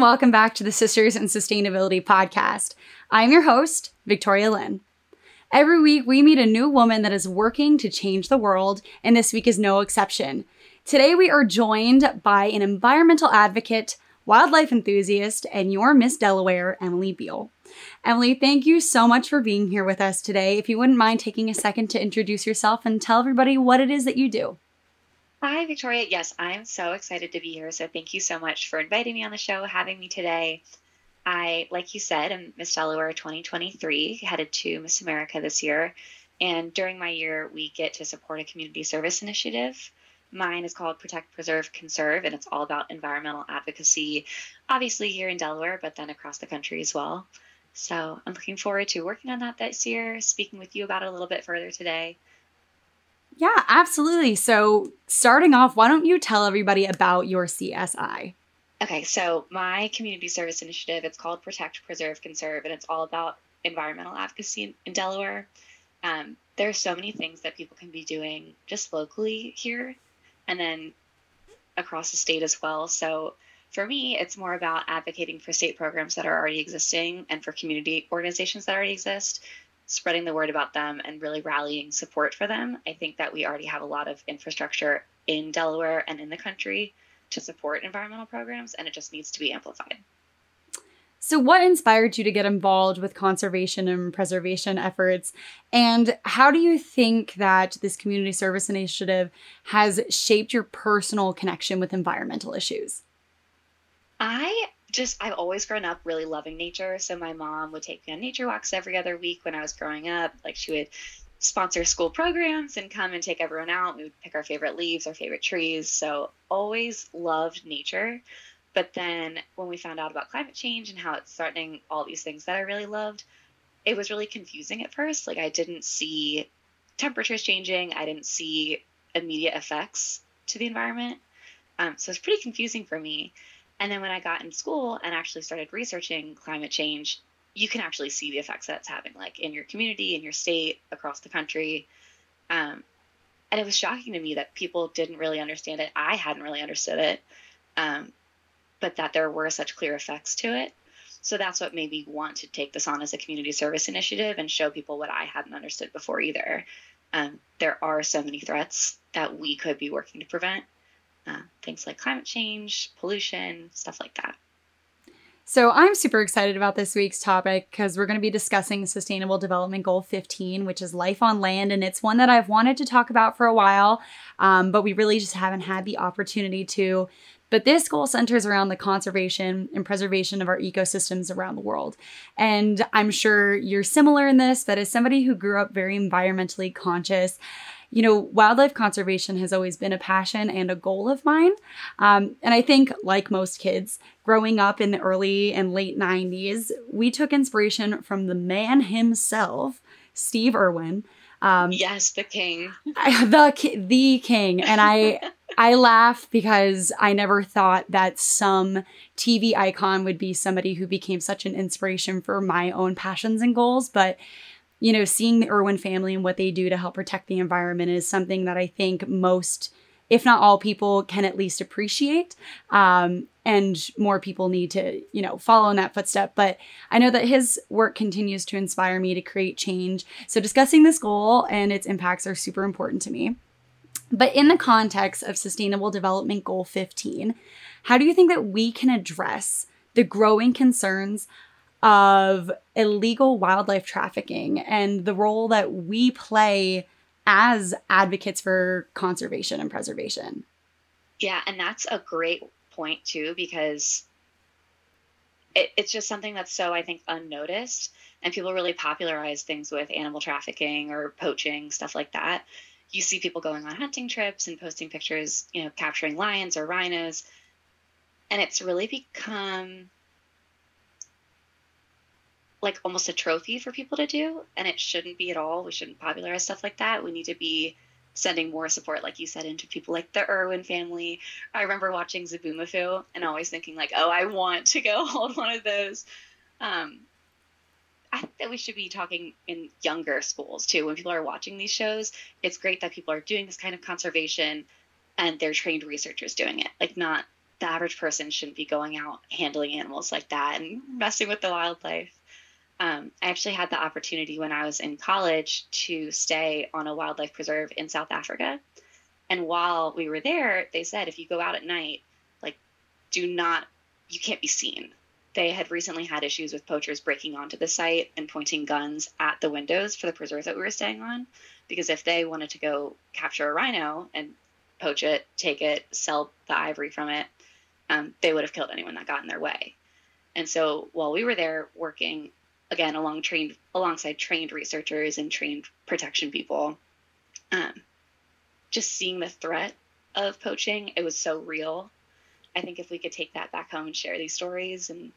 Welcome back to the Sisters in Sustainability podcast. I'm your host, Victoria Lynn. Every week, we meet a new woman that is working to change the world, and this week is no exception. Today, we are joined by an environmental advocate, wildlife enthusiast, and your Miss Delaware, Emily Beale. Emily, thank you so much for being here with us today. If you wouldn't mind taking a second to introduce yourself and tell everybody what it is that you do. Hi, Victoria. Yes, I am so excited to be here. So, thank you so much for inviting me on the show, having me today. I, like you said, I'm Miss Delaware 2023, headed to Miss America this year. And during my year, we get to support a community service initiative. Mine is called Protect, Preserve, Conserve, and it's all about environmental advocacy, obviously here in Delaware, but then across the country as well. So I'm looking forward to working on that this year, speaking with you about it a little bit further today. Yeah, absolutely. So, starting off, why don't you tell everybody about your CSI? Okay, so my community service initiative, it's called Protect, Preserve, Conserve, and it's all about environmental advocacy in, Delaware. Um, there are so many things that people can be doing just locally here and then across the state as well. So, for me, it's more about advocating for state programs that are already existing and for community organizations that already exist spreading the word about them and really rallying support for them. I think that we already have a lot of infrastructure in Delaware and in the country to support environmental programs, and it just needs to be amplified. So, what inspired you to get involved with conservation and preservation efforts? And how do you think that this community service initiative has shaped your personal connection with environmental issues? I just I've always grown up really loving nature. So my mom would take me on nature walks every other week when I was growing up. Like she would sponsor school programs and come and take everyone out. We would pick our favorite leaves, our favorite trees. So always loved nature. But then when we found out about climate change and how it's threatening all these things that I really loved, it was really confusing at first. Like I didn't see temperatures changing. I didn't see immediate effects to the environment. Um, so it's pretty confusing for me. And then when I got in school and actually started researching climate change, you can actually see the effects that it's having, like in your community, in your state, across the country. Um, and it was shocking to me that people didn't really understand it. I hadn't really understood it, um, but that there were such clear effects to it. So that's what made me want to take this on as a community service initiative and show people what I hadn't understood before either. Um, there are so many threats that we could be working to prevent uh, things like climate change, pollution, stuff like that. So, I'm super excited about this week's topic because we're going to be discussing Sustainable Development Goal 15, which is life on land. And it's one that I've wanted to talk about for a while, um, but we really just haven't had the opportunity to. But this goal centers around the conservation and preservation of our ecosystems around the world. And I'm sure you're similar in this, that as somebody who grew up very environmentally conscious, you know, wildlife conservation has always been a passion and a goal of mine. Um, and I think, like most kids, growing up in the early and late 90s, we took inspiration from the man himself, Steve Irwin. Um, yes, the king. The the king, and I I laugh because I never thought that some TV icon would be somebody who became such an inspiration for my own passions and goals. But you know, seeing the Irwin family and what they do to help protect the environment is something that I think most, if not all people, can at least appreciate. Um, and more people need to, you know, follow in that footstep. But I know that his work continues to inspire me to create change. So discussing this goal and its impacts are super important to me. But in the context of Sustainable Development Goal 15, how do you think that we can address the growing concerns of illegal wildlife trafficking and the role that we play as advocates for conservation and preservation. Yeah, and that's a great point too, because it, it's just something that's so, I think, unnoticed. And people really popularize things with animal trafficking or poaching, stuff like that. You see people going on hunting trips and posting pictures, you know, capturing lions or rhinos. And it's really become like almost a trophy for people to do and it shouldn't be at all. We shouldn't popularize stuff like that. We need to be sending more support like you said into people like the irwin family. I remember watching zoboomafoo and always thinking like oh i want to go hold one of those. Um, i think that we should be talking in younger schools too. When people are watching these shows it's great that people are doing this kind of conservation and they're trained researchers doing it. Like not the average person shouldn't be going out handling animals like that and messing with the wildlife. Um, I actually had the opportunity when I was in college to stay on a wildlife preserve in South Africa. And while we were there, they said if you go out at night, like, do not, you can't be seen. They had recently had issues with poachers breaking onto the site and pointing guns at the windows for the preserve that we were staying on. Because if they wanted to go capture a rhino and poach it, take it, sell the ivory from it, um, they would have killed anyone that got in their way. And so while we were there working again along trained alongside trained researchers and trained protection people um, just seeing the threat of poaching it was so real. I think if we could take that back home and share these stories and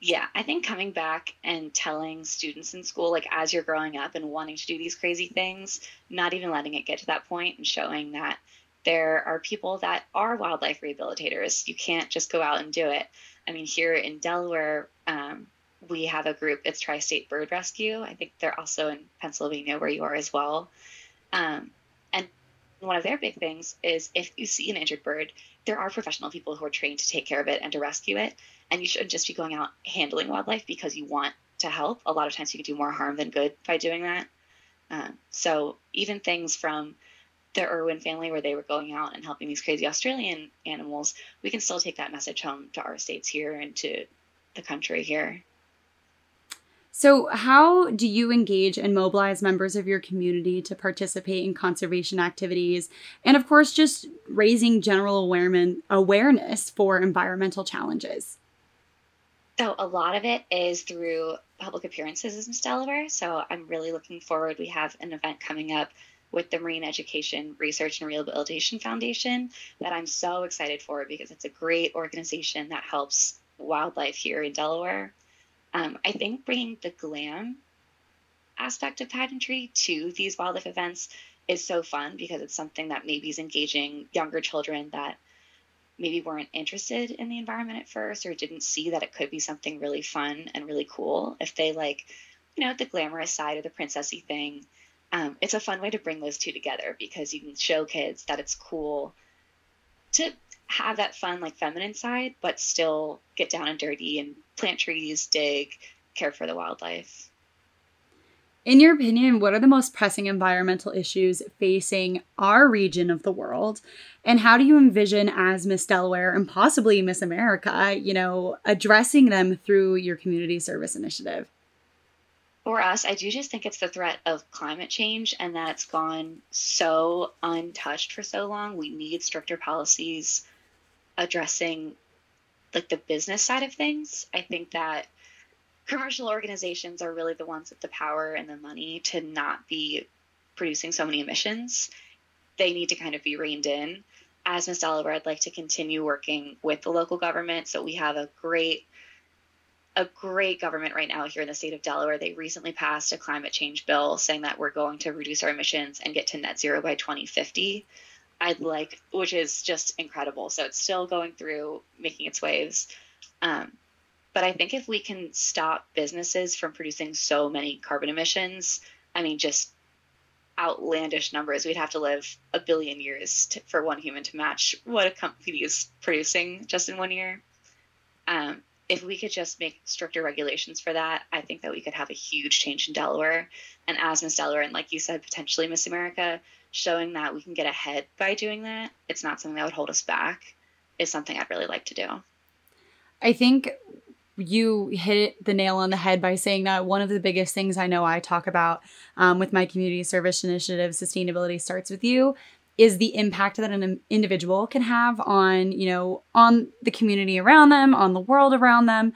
yeah i think coming back and telling students in school like as you're growing up and wanting to do these crazy things not even letting it get to that point and showing that there are people that are wildlife rehabilitators. You can't just go out and do it. I mean here in delaware um, we have a group, it's Tri State Bird Rescue. I think they're also in Pennsylvania, where you are as well. Um, and one of their big things is if you see an injured bird, there are professional people who are trained to take care of it and to rescue it. And you shouldn't just be going out handling wildlife because you want to help. A lot of times you can do more harm than good by doing that. Um, so even things from the Irwin family where they were going out and helping these crazy Australian animals, we can still take that message home to our states here and to the country here. So, how do you engage and mobilize members of your community to participate in conservation activities? And, of course, just raising general awareness for environmental challenges? So, a lot of it is through public appearances as in Delaware. So, I'm really looking forward. We have an event coming up with the Marine Education Research and Rehabilitation Foundation that I'm so excited for because it's a great organization that helps wildlife here in Delaware. Um, I think bringing the glam aspect of pageantry to these wildlife events is so fun because it's something that maybe is engaging younger children that maybe weren't interested in the environment at first or didn't see that it could be something really fun and really cool. If they like you know the glamorous side of the princessy thing um, it's a fun way to bring those two together because you can show kids that it's cool to have that fun, like feminine side, but still get down and dirty and plant trees, dig, care for the wildlife. In your opinion, what are the most pressing environmental issues facing our region of the world? And how do you envision as Miss Delaware and possibly Miss America, you know, addressing them through your community service initiative? For us, I do just think it's the threat of climate change and that it's gone so untouched for so long. We need stricter policies addressing like the business side of things. I think that commercial organizations are really the ones with the power and the money to not be producing so many emissions. They need to kind of be reined in. As Miss Delaware, I'd like to continue working with the local government. So we have a great a great government right now here in the state of Delaware. They recently passed a climate change bill saying that we're going to reduce our emissions and get to net zero by 2050. I'd like, which is just incredible. So it's still going through, making its waves. Um, but I think if we can stop businesses from producing so many carbon emissions, I mean, just outlandish numbers, we'd have to live a billion years to, for one human to match what a company is producing just in one year. Um, if we could just make stricter regulations for that, I think that we could have a huge change in Delaware. And as Miss Delaware, and like you said, potentially Miss America, showing that we can get ahead by doing that, it's not something that would hold us back, is something I'd really like to do. I think you hit the nail on the head by saying that one of the biggest things I know I talk about um, with my community service initiative, Sustainability Starts With You, is the impact that an individual can have on, you know, on the community around them, on the world around them.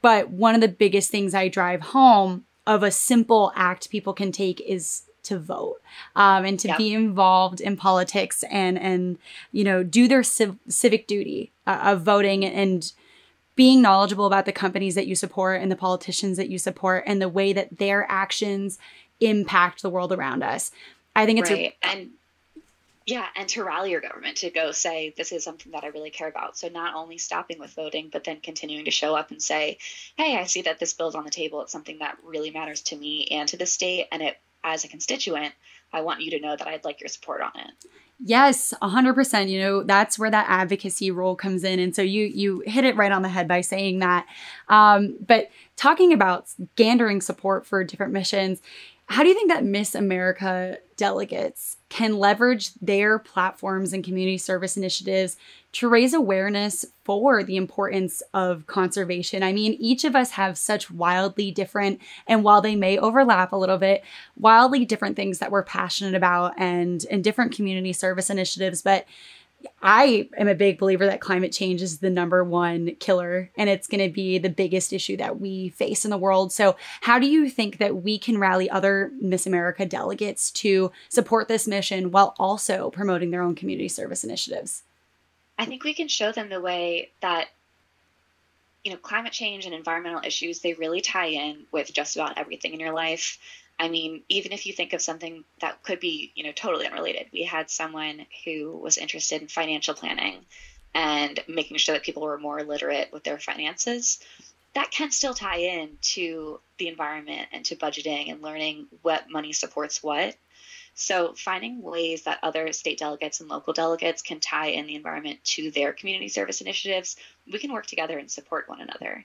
But one of the biggest things I drive home of a simple act people can take is to vote um, and to be involved in politics and and you know do their civ- civic duty uh, of voting and being knowledgeable about the companies that you support and the politicians that you support and the way that their actions impact the world around us. I think it's right. A- and yeah, and to rally your government to go say this is something that I really care about. So not only stopping with voting, but then continuing to show up and say, "Hey, I see that this bill's on the table. It's something that really matters to me and to the state, and it as a constituent, I want you to know that I'd like your support on it. Yes, 100%. You know, that's where that advocacy role comes in. And so you you hit it right on the head by saying that. Um, but talking about gandering support for different missions, how do you think that Miss America delegates can leverage their platforms and community service initiatives to raise awareness for the importance of conservation? I mean, each of us have such wildly different, and while they may overlap a little bit, wildly different things that we're passionate about and, and different community service initiatives. But I am a big believer that climate change is the number one killer and it's going to be the biggest issue that we face in the world. So, how do you think that we can rally other Miss America delegates to support this mission while also promoting their own community service initiatives? I think we can show them the way that you know, climate change and environmental issues, they really tie in with just about everything in your life. I mean, even if you think of something that could be, you know, totally unrelated, we had someone who was interested in financial planning and making sure that people were more literate with their finances. That can still tie in to the environment and to budgeting and learning what money supports what. So, finding ways that other state delegates and local delegates can tie in the environment to their community service initiatives, we can work together and support one another.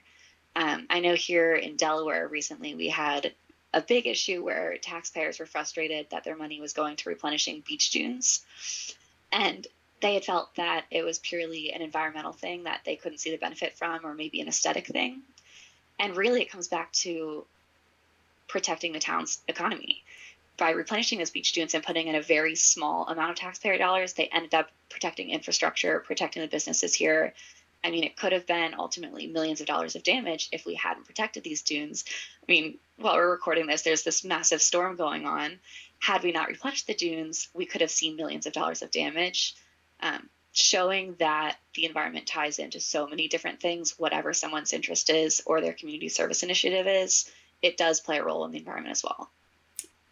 Um, I know here in Delaware recently we had a big issue where taxpayers were frustrated that their money was going to replenishing beach dunes. And they had felt that it was purely an environmental thing that they couldn't see the benefit from, or maybe an aesthetic thing. And really, it comes back to protecting the town's economy. By replenishing those beach dunes and putting in a very small amount of taxpayer dollars, they ended up protecting infrastructure, protecting the businesses here, I mean, it could have been ultimately millions of dollars of damage if we hadn't protected these dunes. I mean, while we're recording this, there's this massive storm going on. Had we not replenished the dunes, we could have seen millions of dollars of damage. Um, showing that the environment ties into so many different things, whatever someone's interest is or their community service initiative is, it does play a role in the environment as well.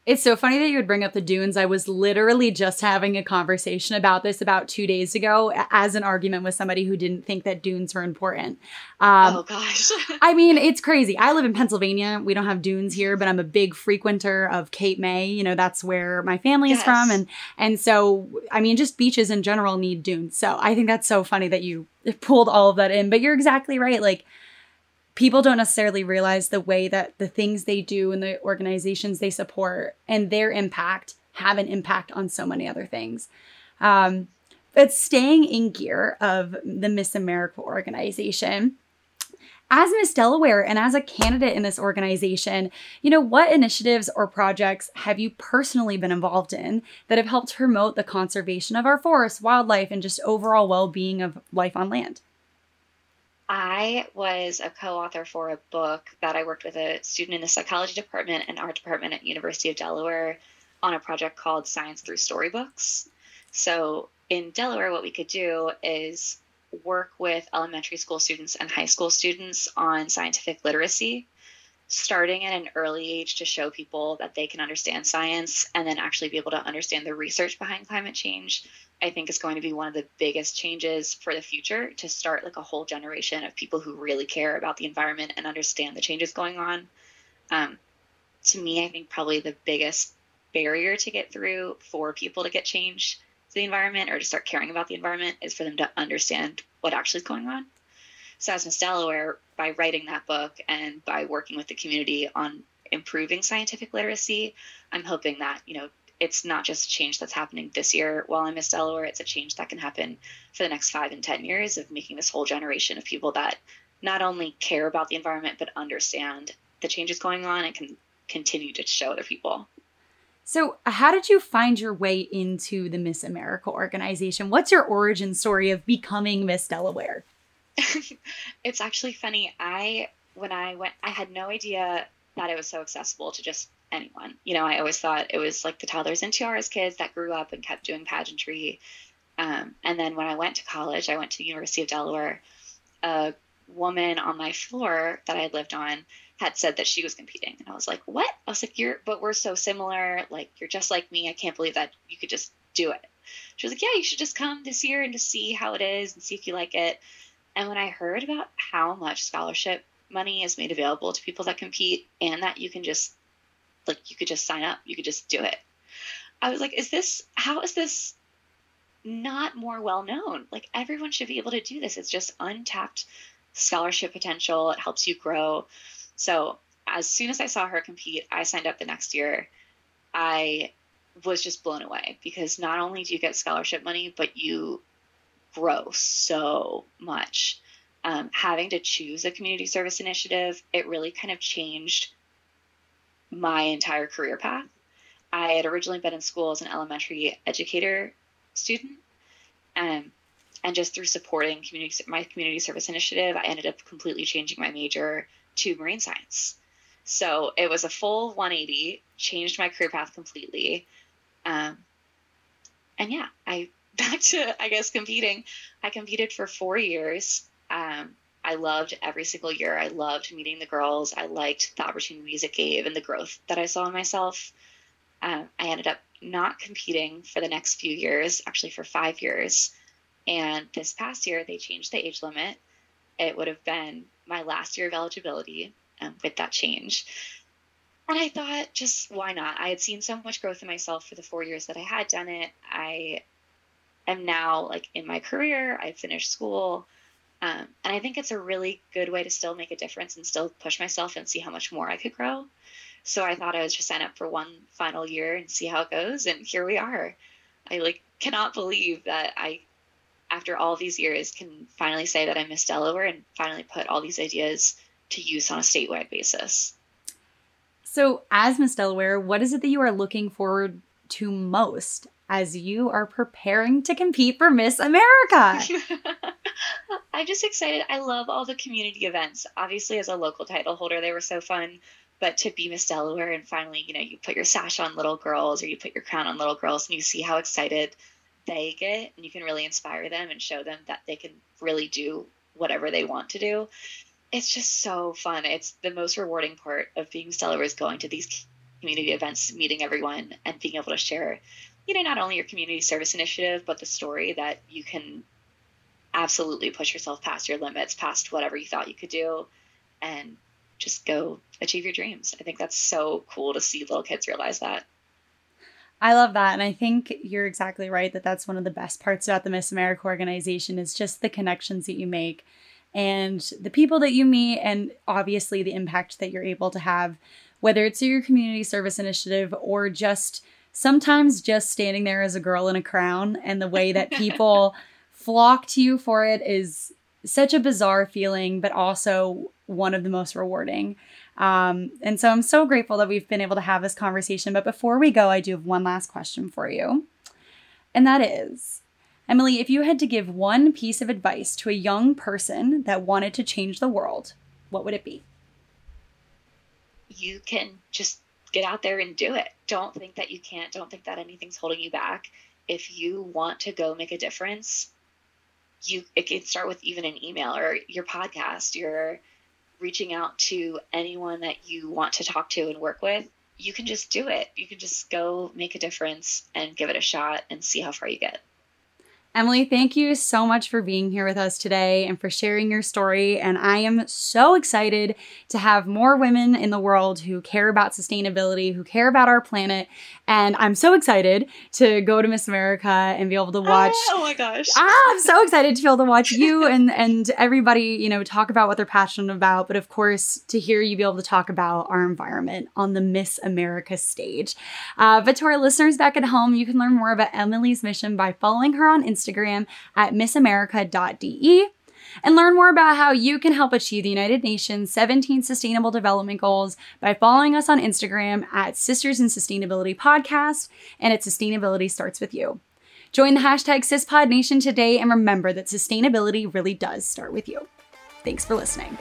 It's so funny that you would bring up the dunes. I was literally just having a conversation about this about two days ago as an argument with somebody who didn't think that dunes were important. Um, oh, gosh. I mean, it's crazy. I live in Pennsylvania. We don't have dunes here, but I'm a big frequenter of Cape May. You know, that's where my family is from. And, and so, I mean, just beaches in general need dunes. So I think that's so funny that you pulled all of that in. But you're exactly right. Like, people don't necessarily realize the way that the things they do and the organizations they support and their impact have an impact on so many other things. Um, but staying in gear of the Miss America organization, as Miss Delaware and as a candidate in this organization, you know, what initiatives or projects have you personally been involved in that have helped promote the conservation of our forests, wildlife, and just overall well being of life on land? I was a co-author for a book that I worked with a student in the psychology department and art department at University of Delaware on a project called Science Through Storybooks. So in Delaware, what we could do is work with elementary school students and high school students on scientific literacy, starting at an early age to show people that they can understand science and then actually be able to understand the research behind climate change I think is going to be one of the biggest changes for the future to start like a whole generation of people who really care about the environment and understand the changes going on. Um, to me, I think probably the biggest barrier to get through for people to get change to the environment or to start caring about the environment is for them to understand what actually is going on. So, as Miss Delaware, by writing that book and by working with the community on improving scientific literacy, I'm hoping that, you know, it's not just a change that's happening this year while I'm Miss Delaware. It's a change that can happen for the next five and 10 years of making this whole generation of people that not only care about the environment, but understand the changes going on and can continue to show other people. So, how did you find your way into the Miss America organization? What's your origin story of becoming Miss Delaware? it's actually funny. I, when I went, I had no idea that it was so accessible to just anyone. You know, I always thought it was like the toddlers and tiaras kids that grew up and kept doing pageantry. Um, and then when I went to college, I went to the University of Delaware. A woman on my floor that I had lived on had said that she was competing. And I was like, what? I was like, you're, but we're so similar. Like, you're just like me. I can't believe that you could just do it. She was like, yeah, you should just come this year and just see how it is and see if you like it. And when I heard about how much scholarship money is made available to people that compete and that you can just like you could just sign up, you could just do it. I was like, is this, how is this not more well known? Like, everyone should be able to do this. It's just untapped scholarship potential. It helps you grow. So, as soon as I saw her compete, I signed up the next year. I was just blown away because not only do you get scholarship money, but you grow so much. Um, having to choose a community service initiative, it really kind of changed my entire career path. I had originally been in school as an elementary educator student, um, and just through supporting community my community service initiative, I ended up completely changing my major to marine science. So it was a full 180, changed my career path completely. Um, and yeah, I back to I guess competing. I competed for four years. Um, I loved every single year. I loved meeting the girls. I liked the opportunities it gave and the growth that I saw in myself. Um, I ended up not competing for the next few years, actually for five years. And this past year, they changed the age limit. It would have been my last year of eligibility um, with that change. And I thought, just why not? I had seen so much growth in myself for the four years that I had done it. I am now like in my career. I finished school. Um, and I think it's a really good way to still make a difference and still push myself and see how much more I could grow. So I thought I would just sign up for one final year and see how it goes. And here we are. I like cannot believe that I, after all these years, can finally say that I miss Delaware and finally put all these ideas to use on a statewide basis. So, as Miss Delaware, what is it that you are looking forward to most as you are preparing to compete for Miss America? I'm just excited. I love all the community events. Obviously, as a local title holder, they were so fun. But to be Miss Delaware and finally, you know, you put your sash on little girls or you put your crown on little girls and you see how excited they get and you can really inspire them and show them that they can really do whatever they want to do it's just so fun. It's the most rewarding part of being Delaware is going to these community events, meeting everyone, and being able to share, you know, not only your community service initiative, but the story that you can absolutely push yourself past your limits, past whatever you thought you could do, and just go achieve your dreams. I think that's so cool to see little kids realize that. I love that. And I think you're exactly right that that's one of the best parts about the Miss America organization is just the connections that you make and the people that you meet, and obviously the impact that you're able to have, whether it's your community service initiative or just sometimes just standing there as a girl in a crown and the way that people flock to you for it is such a bizarre feeling, but also one of the most rewarding. Um, and so I'm so grateful that we've been able to have this conversation. But before we go, I do have one last question for you. And that is Emily, if you had to give one piece of advice to a young person that wanted to change the world, what would it be? You can just get out there and do it. Don't think that you can't. Don't think that anything's holding you back. If you want to go make a difference, you it can start with even an email or your podcast, you're reaching out to anyone that you want to talk to and work with. You can just do it. You can just go make a difference and give it a shot and see how far you get. Emily, thank you so much for being here with us today and for sharing your story. And I am so excited to have more women in the world who care about sustainability, who care about our planet. And I'm so excited to go to Miss America and be able to watch. Oh, oh my gosh. Ah, I'm so excited to be able to watch you and, and everybody, you know, talk about what they're passionate about. But of course, to hear you be able to talk about our environment on the Miss America stage. Uh, but to our listeners back at home, you can learn more about Emily's mission by following her on Instagram Instagram at missamerica.de and learn more about how you can help achieve the United Nations 17 Sustainable Development Goals by following us on Instagram at Sisters in Sustainability Podcast and at Sustainability Starts With You. Join the hashtag SisPodNation today and remember that sustainability really does start with you. Thanks for listening.